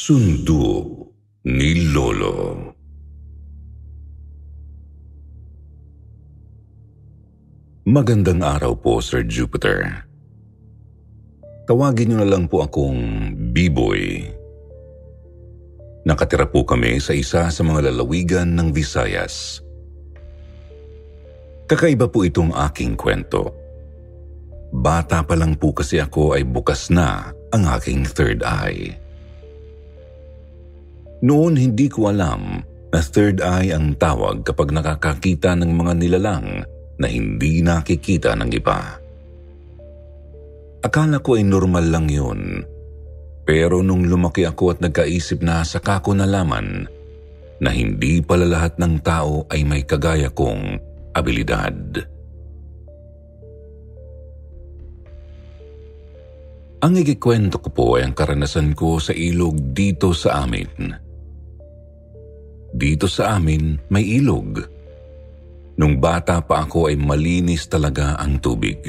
Sundo ni Lolo Magandang araw po, Sir Jupiter. Tawagin niyo na lang po akong B-Boy. Nakatira po kami sa isa sa mga lalawigan ng Visayas. Kakaiba po itong aking kwento. Bata pa lang po kasi ako ay bukas na ang aking third eye. Noon hindi ko alam na third eye ang tawag kapag nakakakita ng mga nilalang na hindi nakikita ng iba. Akala ko ay normal lang yun. Pero nung lumaki ako at nagkaisip na saka ko nalaman na hindi pala lahat ng tao ay may kagaya kong abilidad. Ang ikikwento ko po ay ang karanasan ko sa ilog dito sa amin. Dito sa amin may ilog Nung bata pa ako ay malinis talaga ang tubig.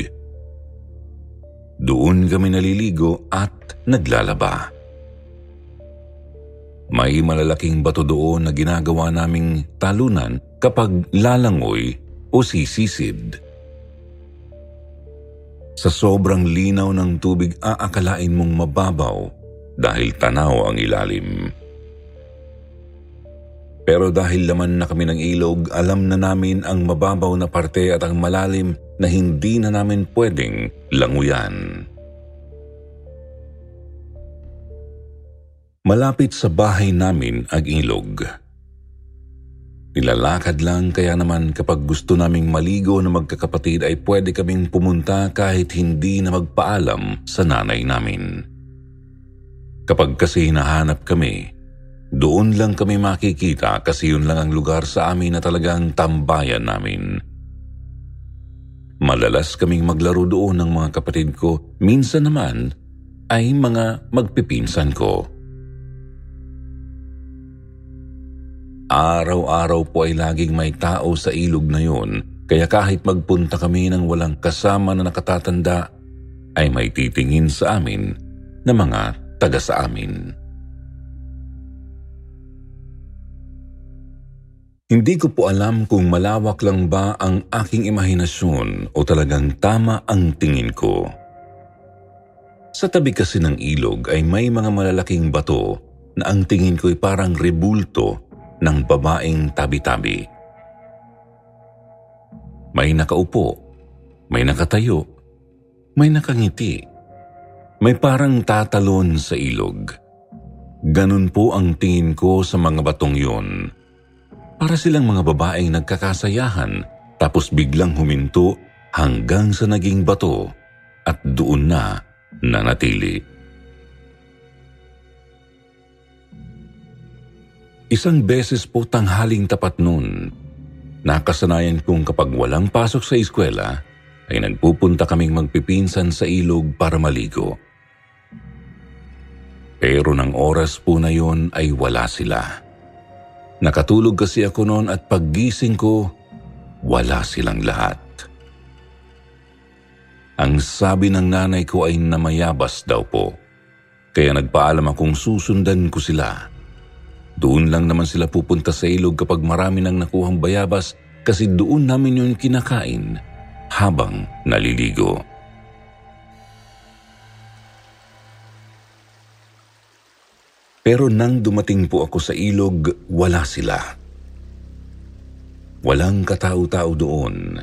Doon kami naliligo at naglalaba. May malalaking bato doon na ginagawa naming talunan kapag lalangoy o sisisid. Sa sobrang linaw ng tubig aakalain mong mababaw dahil tanaw ang ilalim. Pero dahil laman na kami ng ilog, alam na namin ang mababaw na parte at ang malalim na hindi na namin pwedeng languyan. Malapit sa bahay namin ang ilog. Nilalakad lang kaya naman kapag gusto naming maligo na magkakapatid ay pwede kaming pumunta kahit hindi na magpaalam sa nanay namin. Kapag kasi hinahanap kami, doon lang kami makikita kasi yun lang ang lugar sa amin na talagang tambayan namin. Malalas kaming maglaro doon ng mga kapatid ko. Minsan naman ay mga magpipinsan ko. Araw-araw po ay laging may tao sa ilog na yun, kaya kahit magpunta kami ng walang kasama na nakatatanda, ay may titingin sa amin na mga taga sa amin. Hindi ko po alam kung malawak lang ba ang aking imahinasyon o talagang tama ang tingin ko. Sa tabi kasi ng ilog ay may mga malalaking bato na ang tingin ko ay parang rebulto ng babaeng tabi-tabi. May nakaupo, may nakatayo, may nakangiti, may parang tatalon sa ilog. Ganun po ang tingin ko sa mga batong yun. Para silang mga babaeng nagkakasayahan tapos biglang huminto hanggang sa naging bato at doon na nanatili. Isang beses po tanghaling tapat noon, nakasanayan kong kapag walang pasok sa eskwela, ay nagpupunta kaming magpipinsan sa ilog para maligo. Pero ng oras po na yon ay wala sila. Nakatulog kasi ako noon at paggising ko, wala silang lahat. Ang sabi ng nanay ko ay namayabas daw po. Kaya nagpaalam akong susundan ko sila. Doon lang naman sila pupunta sa ilog kapag marami nang nakuhang bayabas kasi doon namin yun kinakain habang naliligo. Pero nang dumating po ako sa ilog, wala sila. Walang katao-tao doon.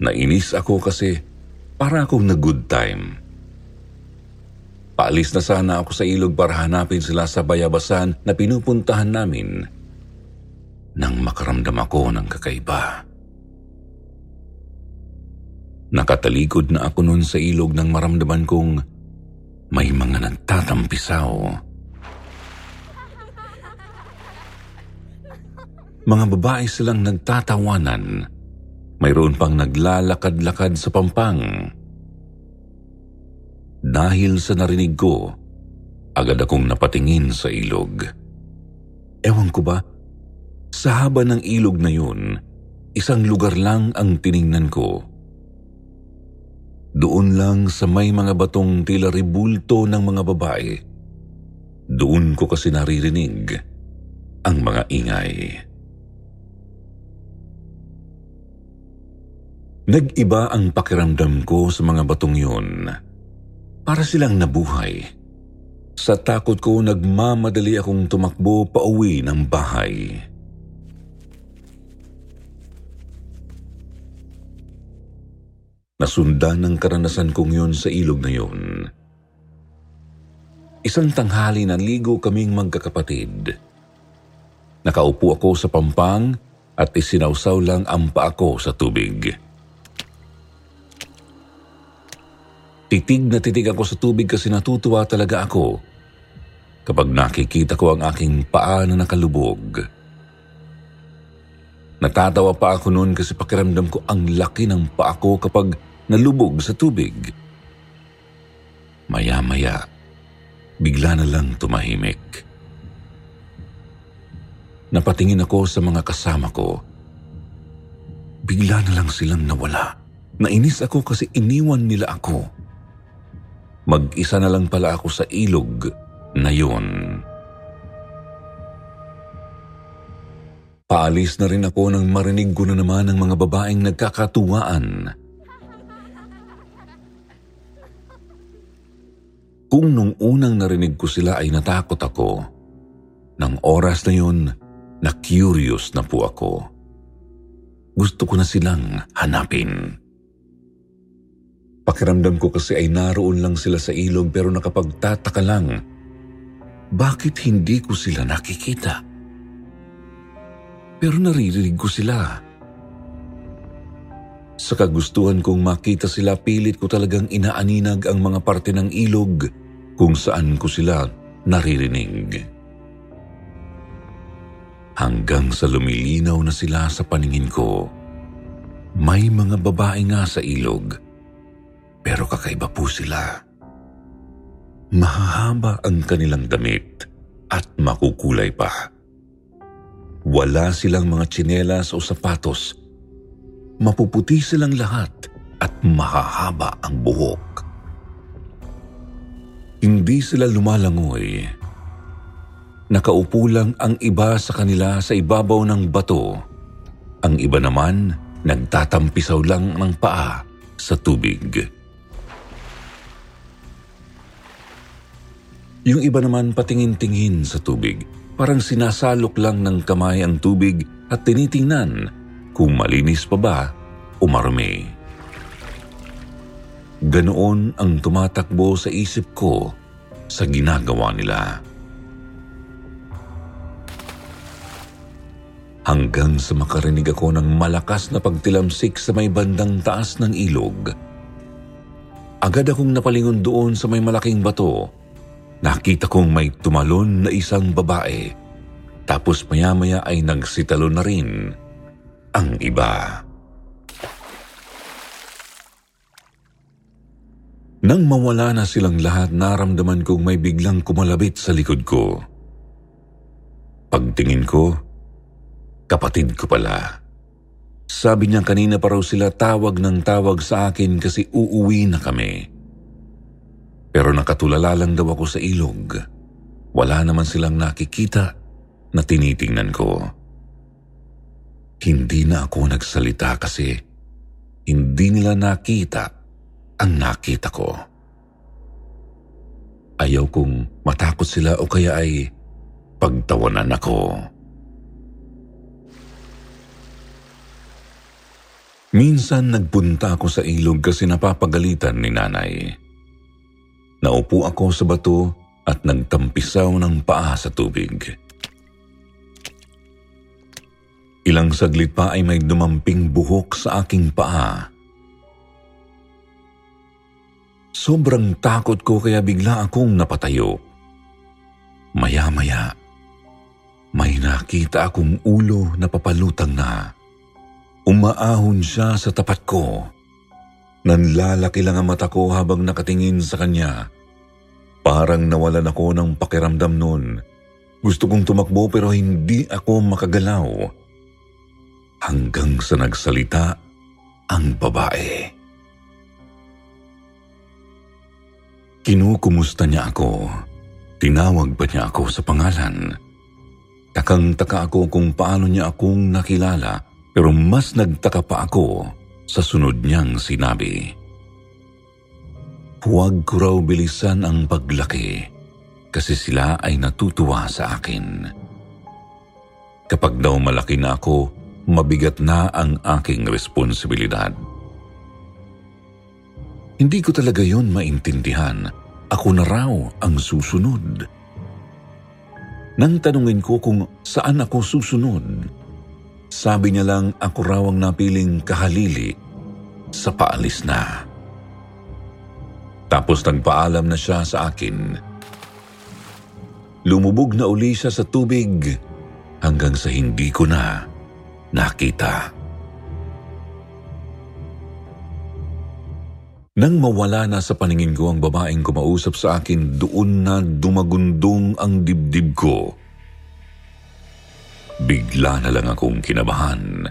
Nainis ako kasi para akong na-good time. Paalis na sana ako sa ilog para hanapin sila sa bayabasan na pinupuntahan namin. nang makaramdam ako ng kakaiba. Nakatalikod na ako noon sa ilog nang maramdaman kong may mga nagtatampisaw. Mga babae silang nagtatawanan. Mayroon pang naglalakad-lakad sa pampang. Dahil sa narinig ko, agad akong napatingin sa ilog. Ewan ko ba, sa haba ng ilog na yun, isang lugar lang ang tiningnan ko. Doon lang sa may mga batong tila ribulto ng mga babae. Doon ko kasi naririnig ang mga ingay. Nag-iba ang pakiramdam ko sa mga batong yun. Para silang nabuhay. Sa takot ko, nagmamadali akong tumakbo pa uwi ng bahay. Nasundan ng karanasan kong yun sa ilog na yun. Isang tanghali na ligo kaming magkakapatid. Nakaupo ako sa pampang at isinawsaw lang ang paa ko sa tubig. Titig na titig ako sa tubig kasi natutuwa talaga ako kapag nakikita ko ang aking paa na nakalubog. Natatawa pa ako noon kasi pakiramdam ko ang laki ng paa ko kapag nalubog sa tubig. Maya-maya, bigla na lang tumahimik. Napatingin ako sa mga kasama ko. Bigla na lang silang nawala. Nainis ako kasi iniwan nila ako. Mag-isa na lang pala ako sa ilog na yun. Paalis na rin ako nang marinig ko na naman ang mga babaeng nagkakatuwaan. Kung nung unang narinig ko sila ay natakot ako, nang oras na yun, na-curious na po ako. Gusto ko na silang hanapin. Pakiramdam ko kasi ay naroon lang sila sa ilog pero nakapagtataka lang, bakit hindi ko sila nakikita? pero naririnig ko sila. Sa kagustuhan kong makita sila, pilit ko talagang inaaninag ang mga parte ng ilog kung saan ko sila naririnig. Hanggang sa lumilinaw na sila sa paningin ko, may mga babae nga sa ilog, pero kakaiba po sila. Mahahaba ang kanilang damit at makukulay pa. Wala silang mga tsinelas o sapatos. Mapuputi silang lahat at mahahaba ang buhok. Hindi sila lumalangoy. Nakaupo lang ang iba sa kanila sa ibabaw ng bato. Ang iba naman nagtatampisaw lang ng paa sa tubig. Yung iba naman patingin-tingin sa tubig Parang sinasalok lang ng kamay ang tubig at tinitingnan kung malinis pa ba o marumi. Ganoon ang tumatakbo sa isip ko sa ginagawa nila. Hanggang sa makarinig ako ng malakas na pagtilamsik sa may bandang taas ng ilog. Agad akong napalingon doon sa may malaking bato Nakita kong may tumalon na isang babae. Tapos maya-maya ay nagsitalo na rin ang iba. Nang mawala na silang lahat, naramdaman kong may biglang kumalabit sa likod ko. Pagtingin ko, kapatid ko pala. Sabi niya kanina pa raw sila tawag ng tawag sa akin kasi uuwi na kami. Pero nakatulala lang daw ako sa ilog. Wala naman silang nakikita na tinitingnan ko. Hindi na ako nagsalita kasi hindi nila nakita ang nakita ko. Ayaw kong matakot sila o kaya ay pagtawanan ako. Minsan nagpunta ako sa ilog kasi napapagalitan ni nanay. Naupo ako sa bato at nagtampisaw ng paa sa tubig. Ilang saglit pa ay may dumamping buhok sa aking paa. Sobrang takot ko kaya bigla akong napatayo. Maya-maya, may nakita akong ulo na papalutang na. Umaahon siya sa tapat ko. Nanlalaki lang ang mata ko habang nakatingin sa kanya. Parang nawalan ako ng pakiramdam noon. Gusto kong tumakbo pero hindi ako makagalaw. Hanggang sa nagsalita ang babae. Kinukumusta niya ako. Tinawag pa niya ako sa pangalan. Takang-taka ako kung paano niya akong nakilala pero mas nagtaka pa ako sa sunod niyang sinabi. Huwag ko raw bilisan ang paglaki kasi sila ay natutuwa sa akin. Kapag daw malaki na ako, mabigat na ang aking responsibilidad. Hindi ko talaga yon maintindihan. Ako na raw ang susunod. Nang tanungin ko kung saan ako susunod, sabi niya lang ako raw ang napiling kahalili sa paalis na. Tapos nagpaalam na siya sa akin. Lumubog na uli siya sa tubig hanggang sa hindi ko na nakita. Nang mawala na sa paningin ko ang babaeng kumausap sa akin, doon na dumagundong ang dibdib ko. Bigla na lang akong kinabahan.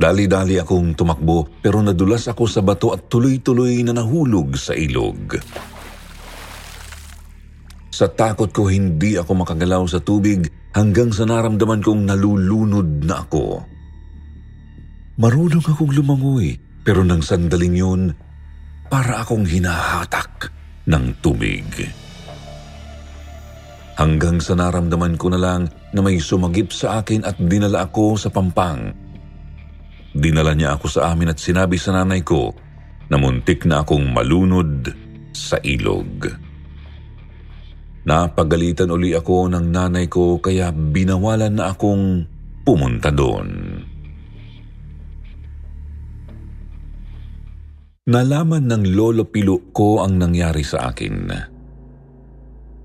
Dali-dali akong tumakbo pero nadulas ako sa bato at tuloy-tuloy na nahulog sa ilog. Sa takot ko hindi ako makagalaw sa tubig hanggang sa naramdaman kong nalulunod na ako. Marunong akong lumangoy, pero nang sandaling yun, para akong hinahatak ng tubig. Hanggang sa naramdaman ko na lang na may sumagip sa akin at dinala ako sa pampang. Dinala niya ako sa amin at sinabi sa nanay ko na muntik na akong malunod sa ilog. Napagalitan uli ako ng nanay ko kaya binawalan na akong pumunta doon. Nalaman ng lolo pilo ko ang nangyari sa akin.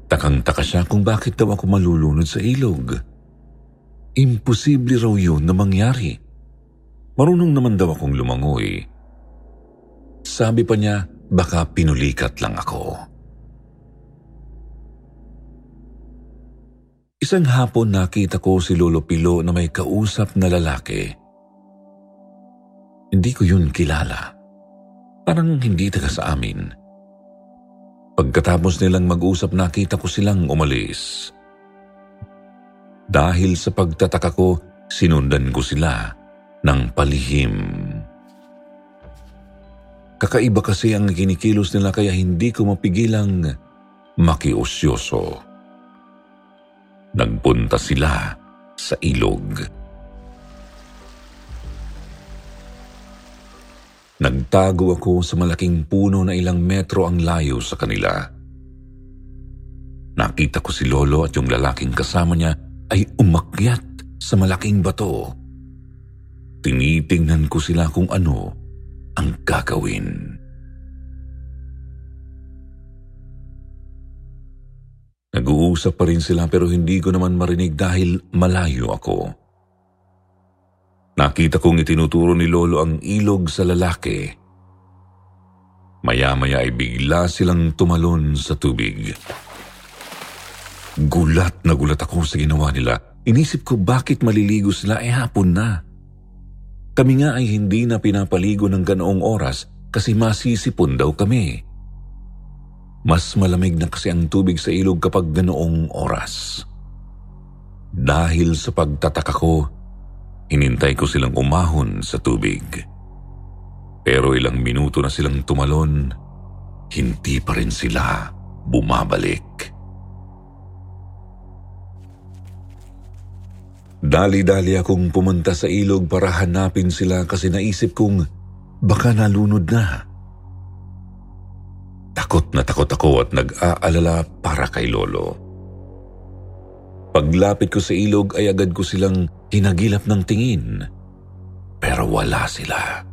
Takang-taka siya kung bakit daw ako malulunod sa ilog. Imposible raw yun na mangyari. Marunong naman daw akong lumangoy. Sabi pa niya, baka pinulikat lang ako. Isang hapon nakita ko si Lolo Pilo na may kausap na lalaki. Hindi ko yun kilala. Parang hindi taga sa amin. Pagkatapos nilang mag-usap nakita ko silang umalis. Dahil sa pagtataka ko, sinundan ko sila ng palihim. Kakaiba kasi ang kinikilos nila kaya hindi ko mapigilang makiusyoso. Nagpunta sila sa ilog. Nagtago ako sa malaking puno na ilang metro ang layo sa kanila. Nakita ko si Lolo at yung lalaking kasama niya ay umakyat sa malaking bato. Tinitingnan ko sila kung ano ang gagawin. Nag-uusap pa rin sila pero hindi ko naman marinig dahil malayo ako. Nakita kong itinuturo ni Lolo ang ilog sa lalaki. Maya-maya ay bigla silang tumalon sa tubig. Gulat na gulat ako sa ginawa nila. Inisip ko bakit maliligo sila eh hapon na. Kami nga ay hindi na pinapaligo ng ganoong oras kasi masisipon daw kami. Mas malamig na kasi ang tubig sa ilog kapag ganoong oras. Dahil sa pagtataka ko, Hinintay ko silang umahon sa tubig. Pero ilang minuto na silang tumalon, hindi pa rin sila bumabalik. Dali-dali akong pumunta sa ilog para hanapin sila kasi naisip kong baka nalunod na. Takot na takot ako at nag-aalala para kay Lolo. Paglapit ko sa ilog ay agad ko silang hinagilap ng tingin. Pero wala sila.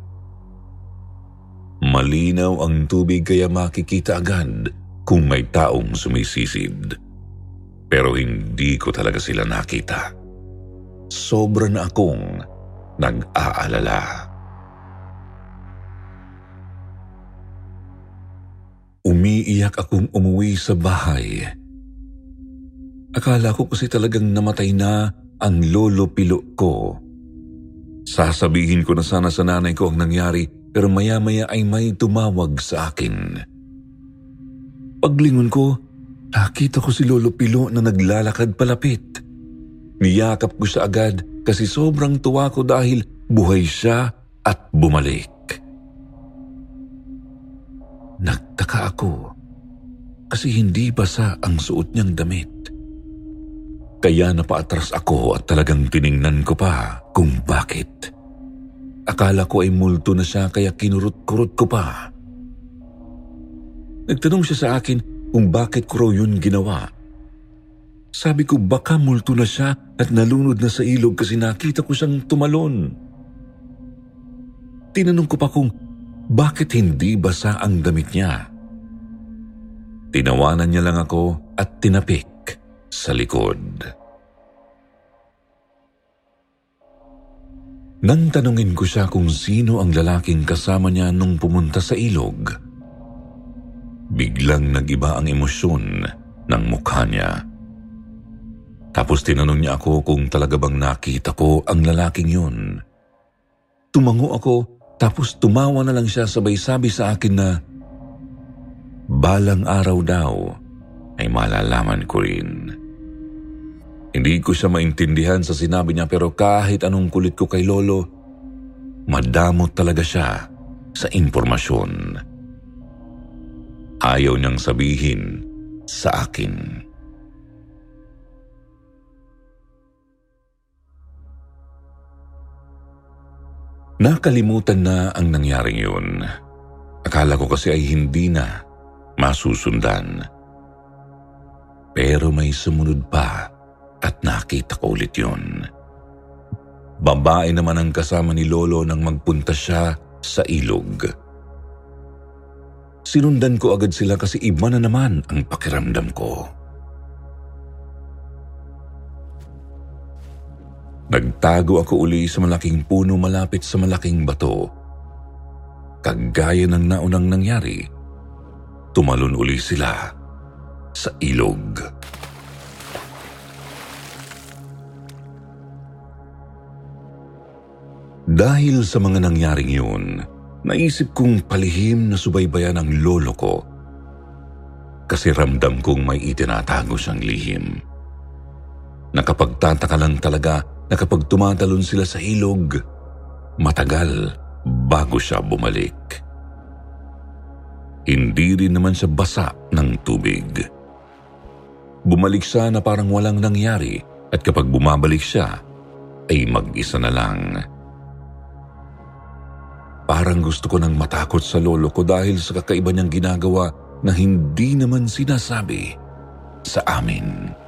Malinaw ang tubig kaya makikita agad kung may taong sumisisid. Pero hindi ko talaga sila nakita. Sobra na akong nag-aalala. Umiiyak akong umuwi sa bahay. Akala ko kasi talagang namatay na ang lolo pilo ko. Sasabihin ko na sana sa nanay ko ang nangyari pero maya-maya ay may tumawag sa akin. Paglingon ko, nakita ko si Lolo Pilo na naglalakad palapit. Niyakap ko siya agad kasi sobrang tuwa ko dahil buhay siya at bumalik. Nagtaka ako kasi hindi basa ang suot niyang damit. Kaya napaatras ako at talagang tiningnan ko pa kung bakit. Akala ko ay multo na siya kaya kinurot-kurot ko pa. Nagtanong siya sa akin kung bakit ko raw yun ginawa. Sabi ko baka multo na siya at nalunod na sa ilog kasi nakita ko siyang tumalon. Tinanong ko pa kung bakit hindi basa ang damit niya? Tinawanan niya lang ako at tinapik sa likod. Nang tanungin ko siya kung sino ang lalaking kasama niya nung pumunta sa ilog, biglang nagiba ang emosyon ng mukha niya. Tapos tinanong niya ako kung talaga bang nakita ko ang lalaking yun. Tumango ako tapos tumawa na lang siya sabay sabi sa akin na balang araw daw ay malalaman ko rin. Hindi ko siya maintindihan sa sinabi niya pero kahit anong kulit ko kay Lolo, madamot talaga siya sa impormasyon. Ayaw niyang sabihin sa akin. Nakalimutan na ang nangyaring yun. Akala ko kasi ay hindi na masusundan. Pero may sumunod pa at nakita ko ulit yun. Babae naman ang kasama ni Lolo nang magpunta siya sa ilog. Sinundan ko agad sila kasi iba na naman ang pakiramdam ko. Nagtago ako uli sa malaking puno malapit sa malaking bato. Kagaya ng naunang nangyari, tumalon uli sila sa ilog. Dahil sa mga nangyaring yun, naisip kong palihim na subaybayan ang lolo ko kasi ramdam kong may itinatago siyang lihim. Nakapagtataka lang talaga na kapag tumatalon sila sa ilog, matagal bago siya bumalik. Hindi rin naman siya basa ng tubig. Bumalik siya na parang walang nangyari at kapag bumabalik siya, ay mag-isa na lang. Parang gusto ko nang matakot sa lolo ko dahil sa kakaiba niyang ginagawa na hindi naman sinasabi sa amin.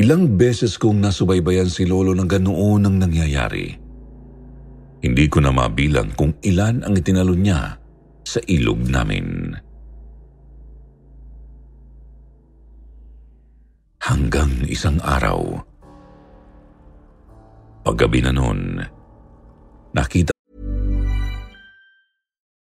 Ilang beses kong nasubaybayan si lolo ng ganoon ang nangyayari. Hindi ko na mabilang kung ilan ang itinalon niya sa ilog namin. Hanggang isang araw, Paggabi na nun, nakita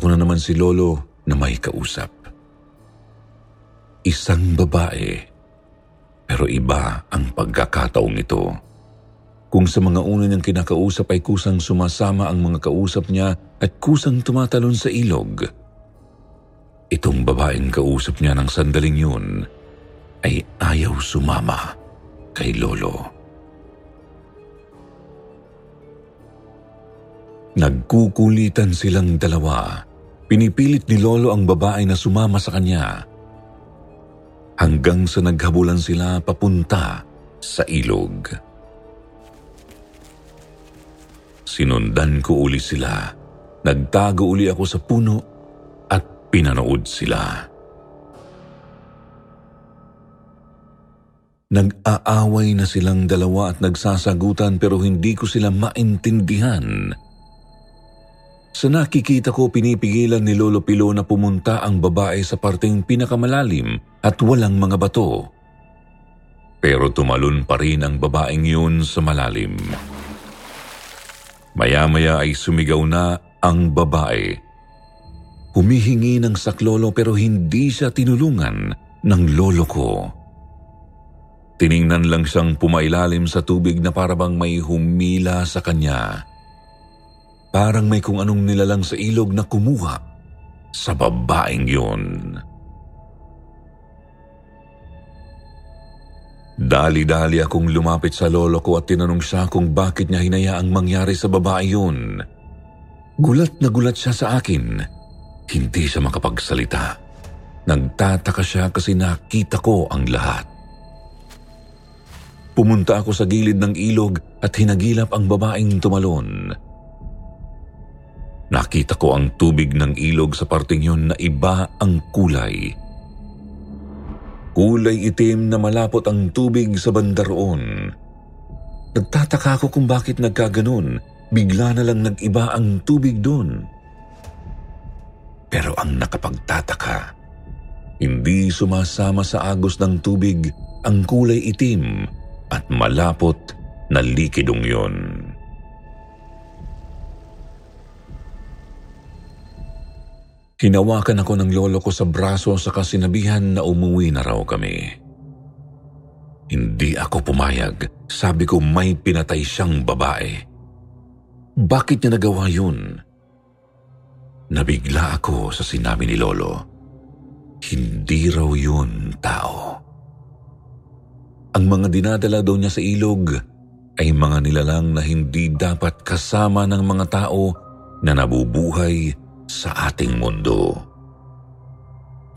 Ako na naman si Lolo na may kausap. Isang babae, pero iba ang pagkakataong ito. Kung sa mga una niyang kinakausap ay kusang sumasama ang mga kausap niya at kusang tumatalon sa ilog. Itong babaeng kausap niya ng sandaling yun ay ayaw sumama kay Lolo. Nagkukulitan silang dalawa. Pinipilit ni Lolo ang babae na sumama sa kanya. Hanggang sa naghabulan sila papunta sa ilog. Sinundan ko uli sila. Nagtago uli ako sa puno at pinanood sila. Nag-aaway na silang dalawa at nagsasagutan pero hindi ko sila maintindihan. Sa nakikita ko pinipigilan ni Lolo Pilo na pumunta ang babae sa parteng pinakamalalim at walang mga bato. Pero tumalon pa rin ang babaeng yun sa malalim. Maya-maya ay sumigaw na ang babae. Humihingi ng saklolo pero hindi siya tinulungan ng lolo ko. Tiningnan lang siyang pumailalim sa tubig na parabang may humila sa kanya. Parang may kung anong nilalang sa ilog na kumuha sa babaeng yun. Dali-dali akong lumapit sa lolo ko at tinanong siya kung bakit niya hinayaang mangyari sa babae yun. Gulat na gulat siya sa akin. Hindi siya makapagsalita. Nagtataka siya kasi nakita ko ang lahat. Pumunta ako sa gilid ng ilog at hinagilap ang babaeng tumalon. Nakita ko ang tubig ng ilog sa parting yun na iba ang kulay. Kulay itim na malapot ang tubig sa bandaroon. Nagtataka ako kung bakit nagkaganon. Bigla na lang nag-iba ang tubig doon. Pero ang nakapagtataka, hindi sumasama sa agos ng tubig ang kulay itim at malapot na likidong yon. Hinawakan ako ng lolo ko sa braso sa kasinabihan na umuwi na raw kami. Hindi ako pumayag. Sabi ko may pinatay siyang babae. Bakit niya nagawa yun? Nabigla ako sa sinabi ni Lolo. Hindi raw yun tao. Ang mga dinadala daw niya sa ilog ay mga nilalang na hindi dapat kasama ng mga tao na nabubuhay sa ating mundo.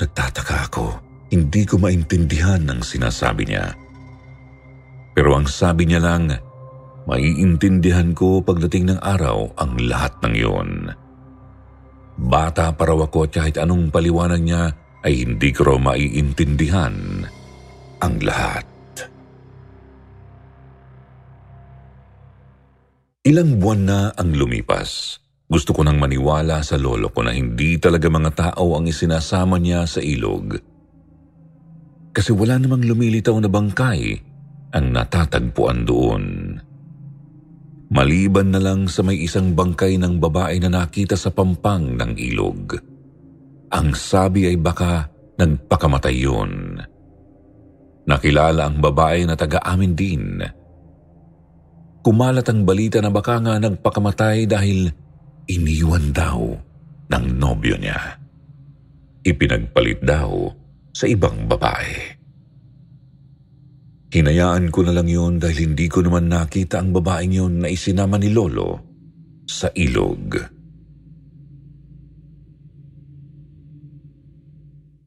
Nagtataka ako, hindi ko maintindihan ang sinasabi niya. Pero ang sabi niya lang, maiintindihan ko pagdating ng araw ang lahat ng iyon. Bata pa raw ako at kahit anong paliwanag niya ay hindi ko raw maiintindihan ang lahat. Ilang buwan na ang lumipas. Gusto ko nang maniwala sa lolo ko na hindi talaga mga tao ang isinasama niya sa ilog. Kasi wala namang lumilitaw na bangkay ang natatagpuan doon. Maliban na lang sa may isang bangkay ng babae na nakita sa pampang ng ilog. Ang sabi ay baka nagpakamatay yun. Nakilala ang babae na taga-amin din kumalat ang balita na baka nga nagpakamatay dahil iniwan daw ng nobyo niya. Ipinagpalit daw sa ibang babae. Hinayaan ko na lang yun dahil hindi ko naman nakita ang babaeng yun na isinama ni Lolo sa ilog.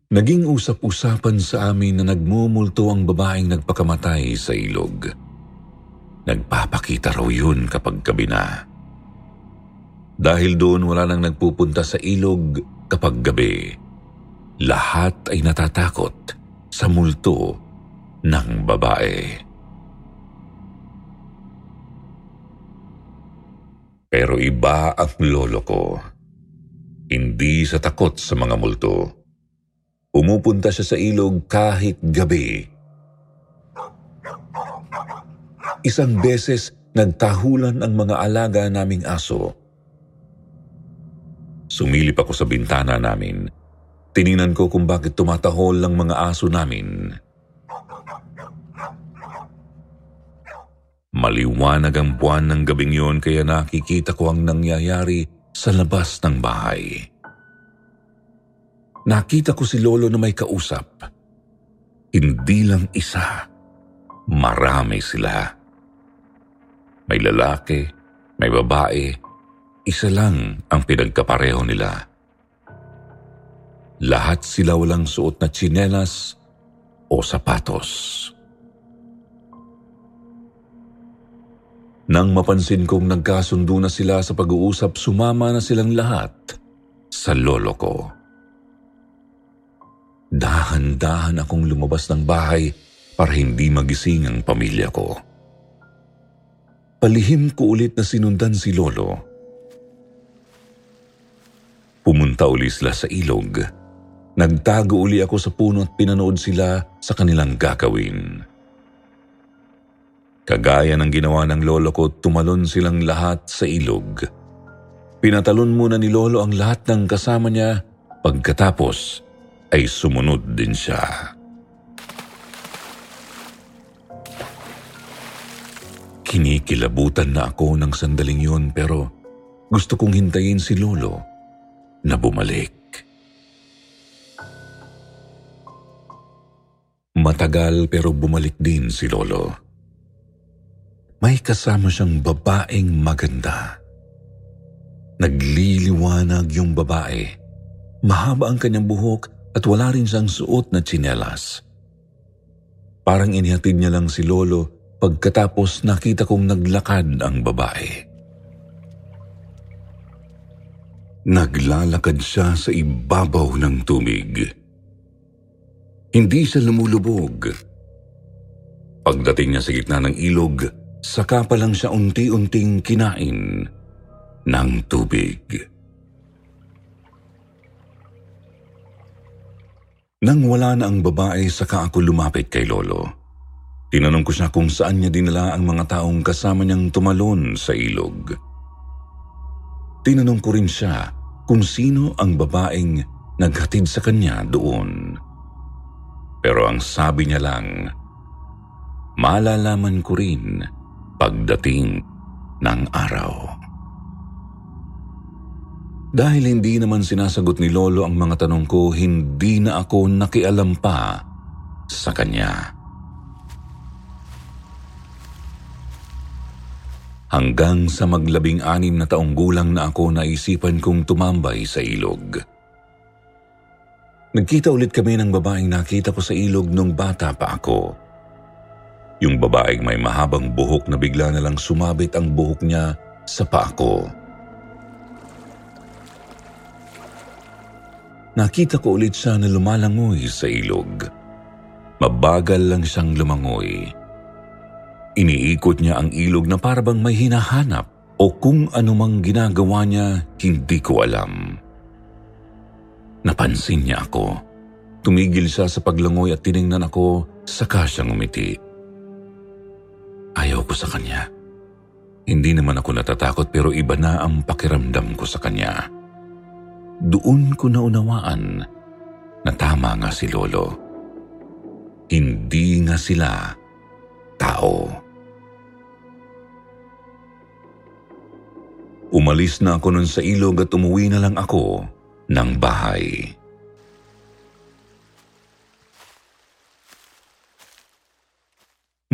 Naging usap-usapan sa amin na nagmumulto ang babaeng nagpakamatay sa ilog. Nagpapakita raw yun kapag gabi na. Dahil doon wala nang nagpupunta sa ilog kapag gabi. Lahat ay natatakot sa multo ng babae. Pero iba ang lolo ko. Hindi sa takot sa mga multo. Umupunta siya sa ilog kahit gabi. Isang beses nagtahulan ang mga alaga naming aso. Sumilip ako sa bintana namin. Tininan ko kung bakit tumatahol ang mga aso namin. Maliwanag ang buwan ng gabing yun kaya nakikita ko ang nangyayari sa labas ng bahay. Nakita ko si Lolo na may kausap. Hindi lang isa, marami sila. May lalaki, may babae, isa lang ang pinagkapareho nila. Lahat sila walang suot na tsinelas o sapatos. Nang mapansin kong nagkasundo na sila sa pag-uusap, sumama na silang lahat sa lolo ko. Dahan-dahan akong lumabas ng bahay para hindi magising ang pamilya ko. Palihim ko ulit na sinundan si lolo. Pumunta uli sila sa ilog. Nagtago uli ako sa puno at pinanood sila sa kanilang gagawin. Kagaya ng ginawa ng lolo ko, tumalon silang lahat sa ilog. Pinatalon muna ni lolo ang lahat ng kasama niya, pagkatapos ay sumunod din siya. Kinikilabutan na ako ng sandaling yun pero gusto kong hintayin si lolo na bumalik. Matagal pero bumalik din si lolo may kasama siyang babaeng maganda. Nagliliwanag yung babae. Mahaba ang kanyang buhok at wala rin siyang suot na tsinelas. Parang inihatid niya lang si Lolo pagkatapos nakita kong naglakad ang babae. Naglalakad siya sa ibabaw ng tumig. Hindi siya lumulubog. Pagdating niya sa gitna ng ilog, Saka pa lang siya unti-unting kinain ng tubig. Nang wala na ang babae, saka ako lumapit kay Lolo. Tinanong ko siya kung saan niya dinala ang mga taong kasama niyang tumalon sa ilog. Tinanong ko rin siya kung sino ang babaeng naghatid sa kanya doon. Pero ang sabi niya lang, malalaman ko rin pagdating ng araw. Dahil hindi naman sinasagot ni Lolo ang mga tanong ko, hindi na ako nakialam pa sa kanya. Hanggang sa maglabing anim na taong gulang na ako naisipan kong tumambay sa ilog. Nagkita ulit kami ng babaeng nakita ko sa ilog nung bata pa ako. Yung babaeng may mahabang buhok na bigla na lang sumabit ang buhok niya sa paa ko. Nakita ko ulit siya na lumalangoy sa ilog. Mabagal lang siyang lumangoy. Iniikot niya ang ilog na parabang may hinahanap o kung anumang ginagawa niya, hindi ko alam. Napansin niya ako. Tumigil siya sa paglangoy at tiningnan ako, saka siyang umiti. Ayaw ko sa kanya. Hindi naman ako natatakot pero iba na ang pakiramdam ko sa kanya. Doon ko naunawaan na tama nga si Lolo. Hindi nga sila tao. Umalis na ako nun sa ilog at umuwi na lang ako ng bahay.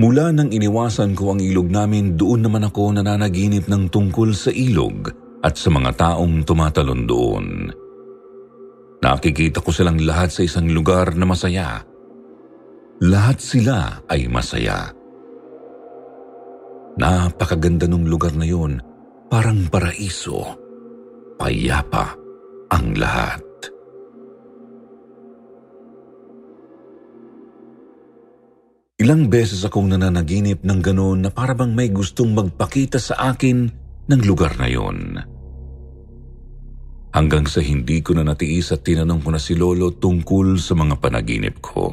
Mula nang iniwasan ko ang ilog namin, doon naman ako nananaginip ng tungkol sa ilog at sa mga taong tumatalon doon. Nakikita ko silang lahat sa isang lugar na masaya. Lahat sila ay masaya. Napakaganda ng lugar na yun, parang paraiso. Payapa ang lahat. Ilang beses akong nananaginip ng ganoon na parabang may gustong magpakita sa akin ng lugar na yon. hanggang sa hindi ko na natiis at tinanong ko na si Lolo tungkol sa mga panaginip ko.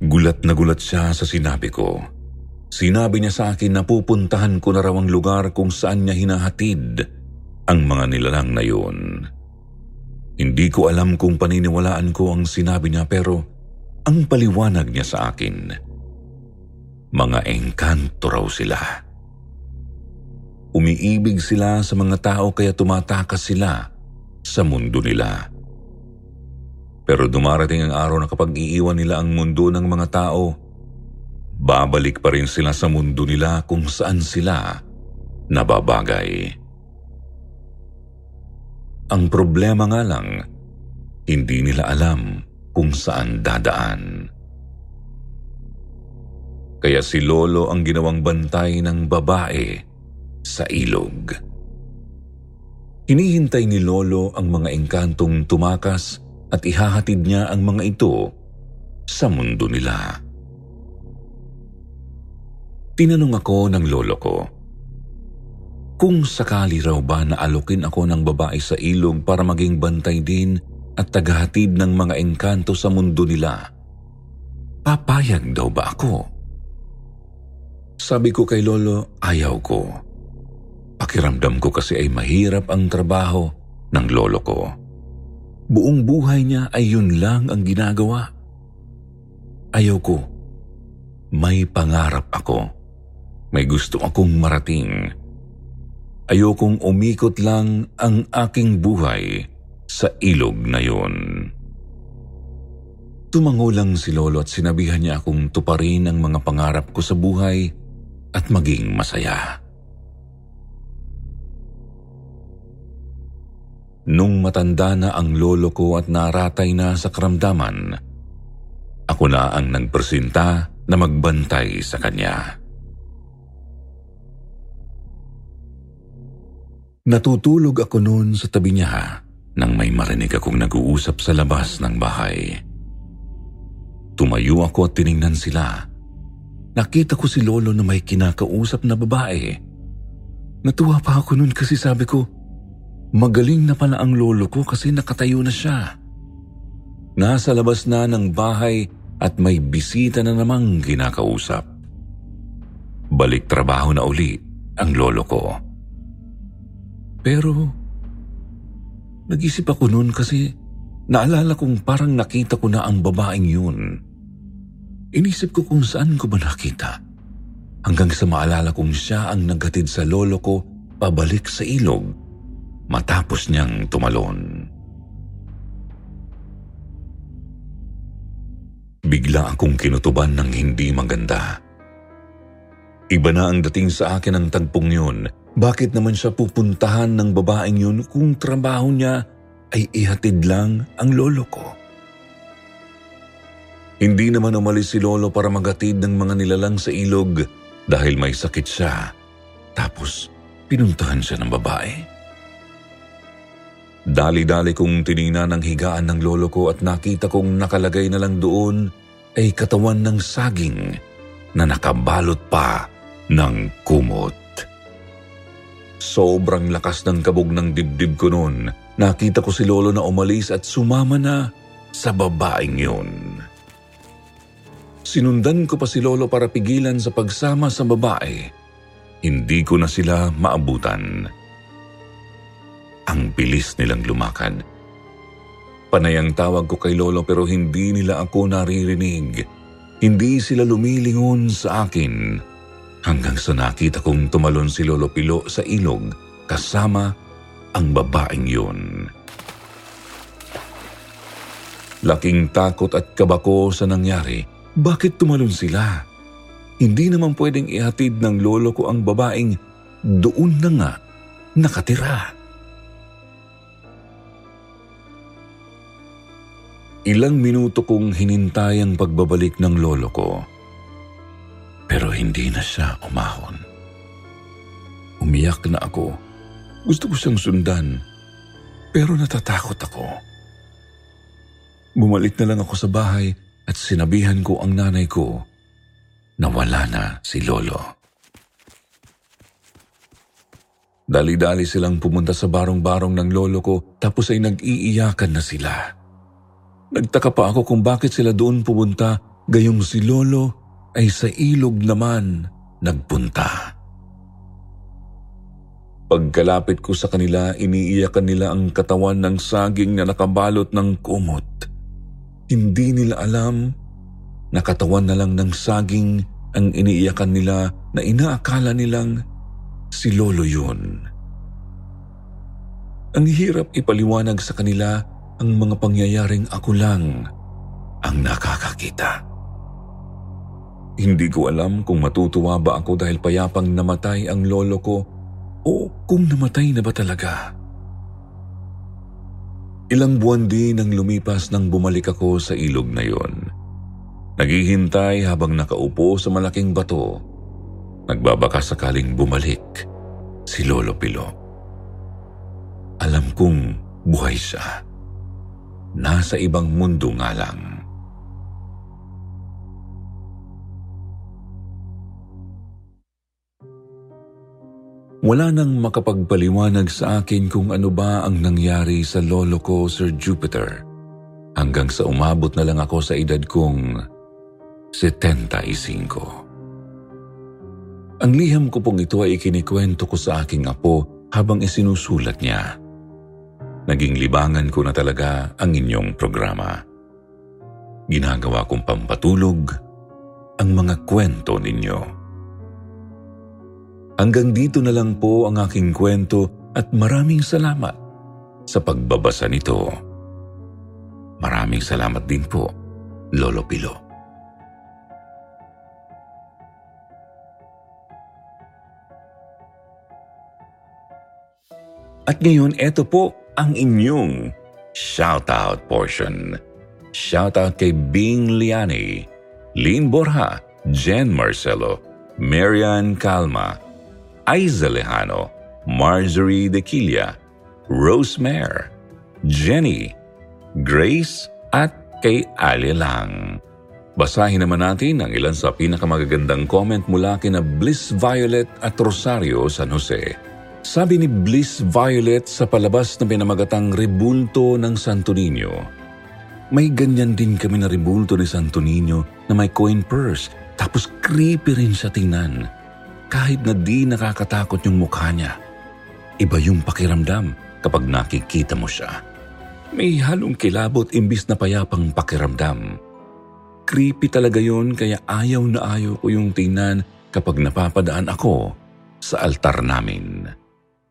Gulat na gulat siya sa sinabi ko. Sinabi niya sa akin na pupuntahan ko na raw ang lugar kung saan niya hinahatid ang mga nilalang na yun. Hindi ko alam kung paniniwalaan ko ang sinabi niya pero ang paliwanag niya sa akin, mga engkanto raw sila. Umiibig sila sa mga tao kaya tumatakas sila sa mundo nila. Pero dumarating ang araw na kapag iiwan nila ang mundo ng mga tao, babalik pa rin sila sa mundo nila kung saan sila nababagay. Ang problema nga lang, hindi nila alam kung saan dadaan. Kaya si Lolo ang ginawang bantay ng babae sa ilog. Hinihintay ni Lolo ang mga engkantong tumakas at ihahatid niya ang mga ito sa mundo nila. Tinanong ako ng lolo ko, kung sakali raw ba na alukin ako ng babae sa ilog para maging bantay din at tagahatid ng mga engkanto sa mundo nila, papayag daw ba ako? Sabi ko kay Lolo, ayaw ko. Pakiramdam ko kasi ay mahirap ang trabaho ng lolo ko. Buong buhay niya ay yun lang ang ginagawa. Ayaw ko. May pangarap ako. May gusto akong marating. Ayokong umikot lang ang aking buhay sa ilog na yon. Tumango lang si Lolo at sinabihan niya akong tuparin ang mga pangarap ko sa buhay at maging masaya. Nung matanda na ang lolo ko at naratay na sa karamdaman, ako na ang nagpresenta na magbantay sa kanya. Natutulog ako noon sa tabi niya nang may marinig akong nag-uusap sa labas ng bahay. Tumayo ako at tiningnan sila. Nakita ko si Lolo na may kinakausap na babae. Natuwa pa ako noon kasi sabi ko, magaling na pala ang lolo ko kasi nakatayo na siya. Nasa labas na ng bahay at may bisita na namang kinakausap. Balik trabaho na uli ang lolo ko. Pero, nag-isip ako noon kasi naalala kong parang nakita ko na ang babaeng yun. Inisip ko kung saan ko ba nakita. Hanggang sa maalala kong siya ang naghatid sa lolo ko pabalik sa ilog matapos niyang tumalon. Bigla akong kinutuban ng hindi maganda. Iba na ang dating sa akin ng tagpong yun bakit naman siya pupuntahan ng babaeng yun kung trabaho niya ay ihatid lang ang lolo ko? Hindi naman umalis si lolo para maghatid ng mga nilalang sa ilog dahil may sakit siya. Tapos pinuntahan siya ng babae. Dali-dali kong tiningnan ang higaan ng lolo ko at nakita kong nakalagay na lang doon ay katawan ng saging na nakabalot pa ng kumot. Sobrang lakas ng kabog ng dibdib ko noon. Nakita ko si Lolo na umalis at sumama na sa babaeng yun. Sinundan ko pa si Lolo para pigilan sa pagsama sa babae. Hindi ko na sila maabutan. Ang bilis nilang lumakad. Panayang tawag ko kay Lolo pero hindi nila ako naririnig. Hindi sila lumilingon sa akin. Hanggang sa nakita kong tumalon si Lolo Pilo sa ilog kasama ang babaeng yun. Laking takot at kabako sa nangyari. Bakit tumalon sila? Hindi naman pwedeng ihatid ng lolo ko ang babaeng doon na nga nakatira. Ilang minuto kong hinintay ang pagbabalik ng lolo ko. Pero hindi na siya umahon. Umiyak na ako. Gusto ko siyang sundan. Pero natatakot ako. Bumalik na lang ako sa bahay at sinabihan ko ang nanay ko na wala na si Lolo. Dali-dali silang pumunta sa barong-barong ng lolo ko tapos ay nag-iiyakan na sila. Nagtaka pa ako kung bakit sila doon pumunta gayong si lolo ay sa ilog naman nagpunta. Pagkalapit ko sa kanila, iniiyakan nila ang katawan ng saging na nakabalot ng kumot. Hindi nila alam na katawan na lang ng saging ang iniiyakan nila na inaakala nilang si Lolo yun. Ang hirap ipaliwanag sa kanila ang mga pangyayaring ako lang ang nakakakita. Hindi ko alam kung matutuwa ba ako dahil payapang namatay ang lolo ko o kung namatay na ba talaga. Ilang buwan din ang lumipas nang bumalik ako sa ilog na yon. Naghihintay habang nakaupo sa malaking bato Nagbabaka sakaling bumalik si Lolo Pilo. Alam kong buhay siya. Nasa ibang mundo nga lang. Wala nang makapagpaliwanag sa akin kung ano ba ang nangyari sa lolo ko, Sir Jupiter, hanggang sa umabot na lang ako sa edad kong 75. Ang liham ko pong ito ay ikinikwento ko sa aking apo habang isinusulat niya. Naging libangan ko na talaga ang inyong programa. Ginagawa kong pampatulog ang mga kwento ninyo. Hanggang dito na lang po ang aking kwento at maraming salamat sa pagbabasa nito. Maraming salamat din po, Lolo Pilo. At ngayon, eto po ang inyong shoutout portion. Shoutout kay Bing Liani, Lynn Borja, Jen Marcelo, Marian Calma, Aiza Lejano, Marjorie Dequilia, Rose Mare, Jenny, Grace at kay Ali Lang. Basahin naman natin ang ilan sa pinakamagagandang comment mula kina Bliss Violet at Rosario San Jose. Sabi ni Bliss Violet sa palabas na pinamagatang Rebulto ng Santo Niño, may ganyan din kami na rebulto ni Santo Niño na may coin purse tapos creepy rin siya tingnan. Kahit na di nakakatakot yung mukha niya. Iba yung pakiramdam kapag nakikita mo siya. May halong kilabot imbis na payapang pakiramdam. Creepy talaga yon kaya ayaw na ayaw ko yung tingnan kapag napapadaan ako sa altar namin.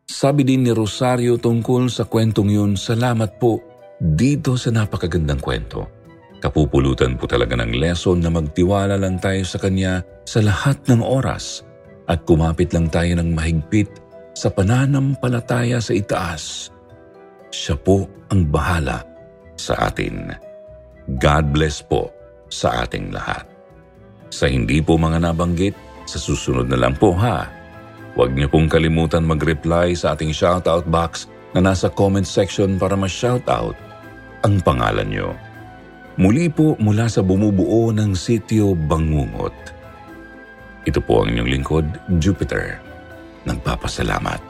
Sabi din ni Rosario tungkol sa kwentong yun, salamat po dito sa napakagandang kwento. Kapupulutan po talaga ng lesson na magtiwala lang tayo sa Kanya sa lahat ng oras at kumapit lang tayo ng mahigpit sa pananampalataya sa itaas. Siya po ang bahala sa atin. God bless po sa ating lahat. Sa hindi po mga nabanggit, sa susunod na lang po ha. Huwag niyo pong kalimutan mag-reply sa ating shoutout box na nasa comment section para ma-shoutout ang pangalan niyo. Muli po mula sa bumubuo ng sitio Bangungot. Ito po ang inyong lingkod, Jupiter. Nagpapasalamat.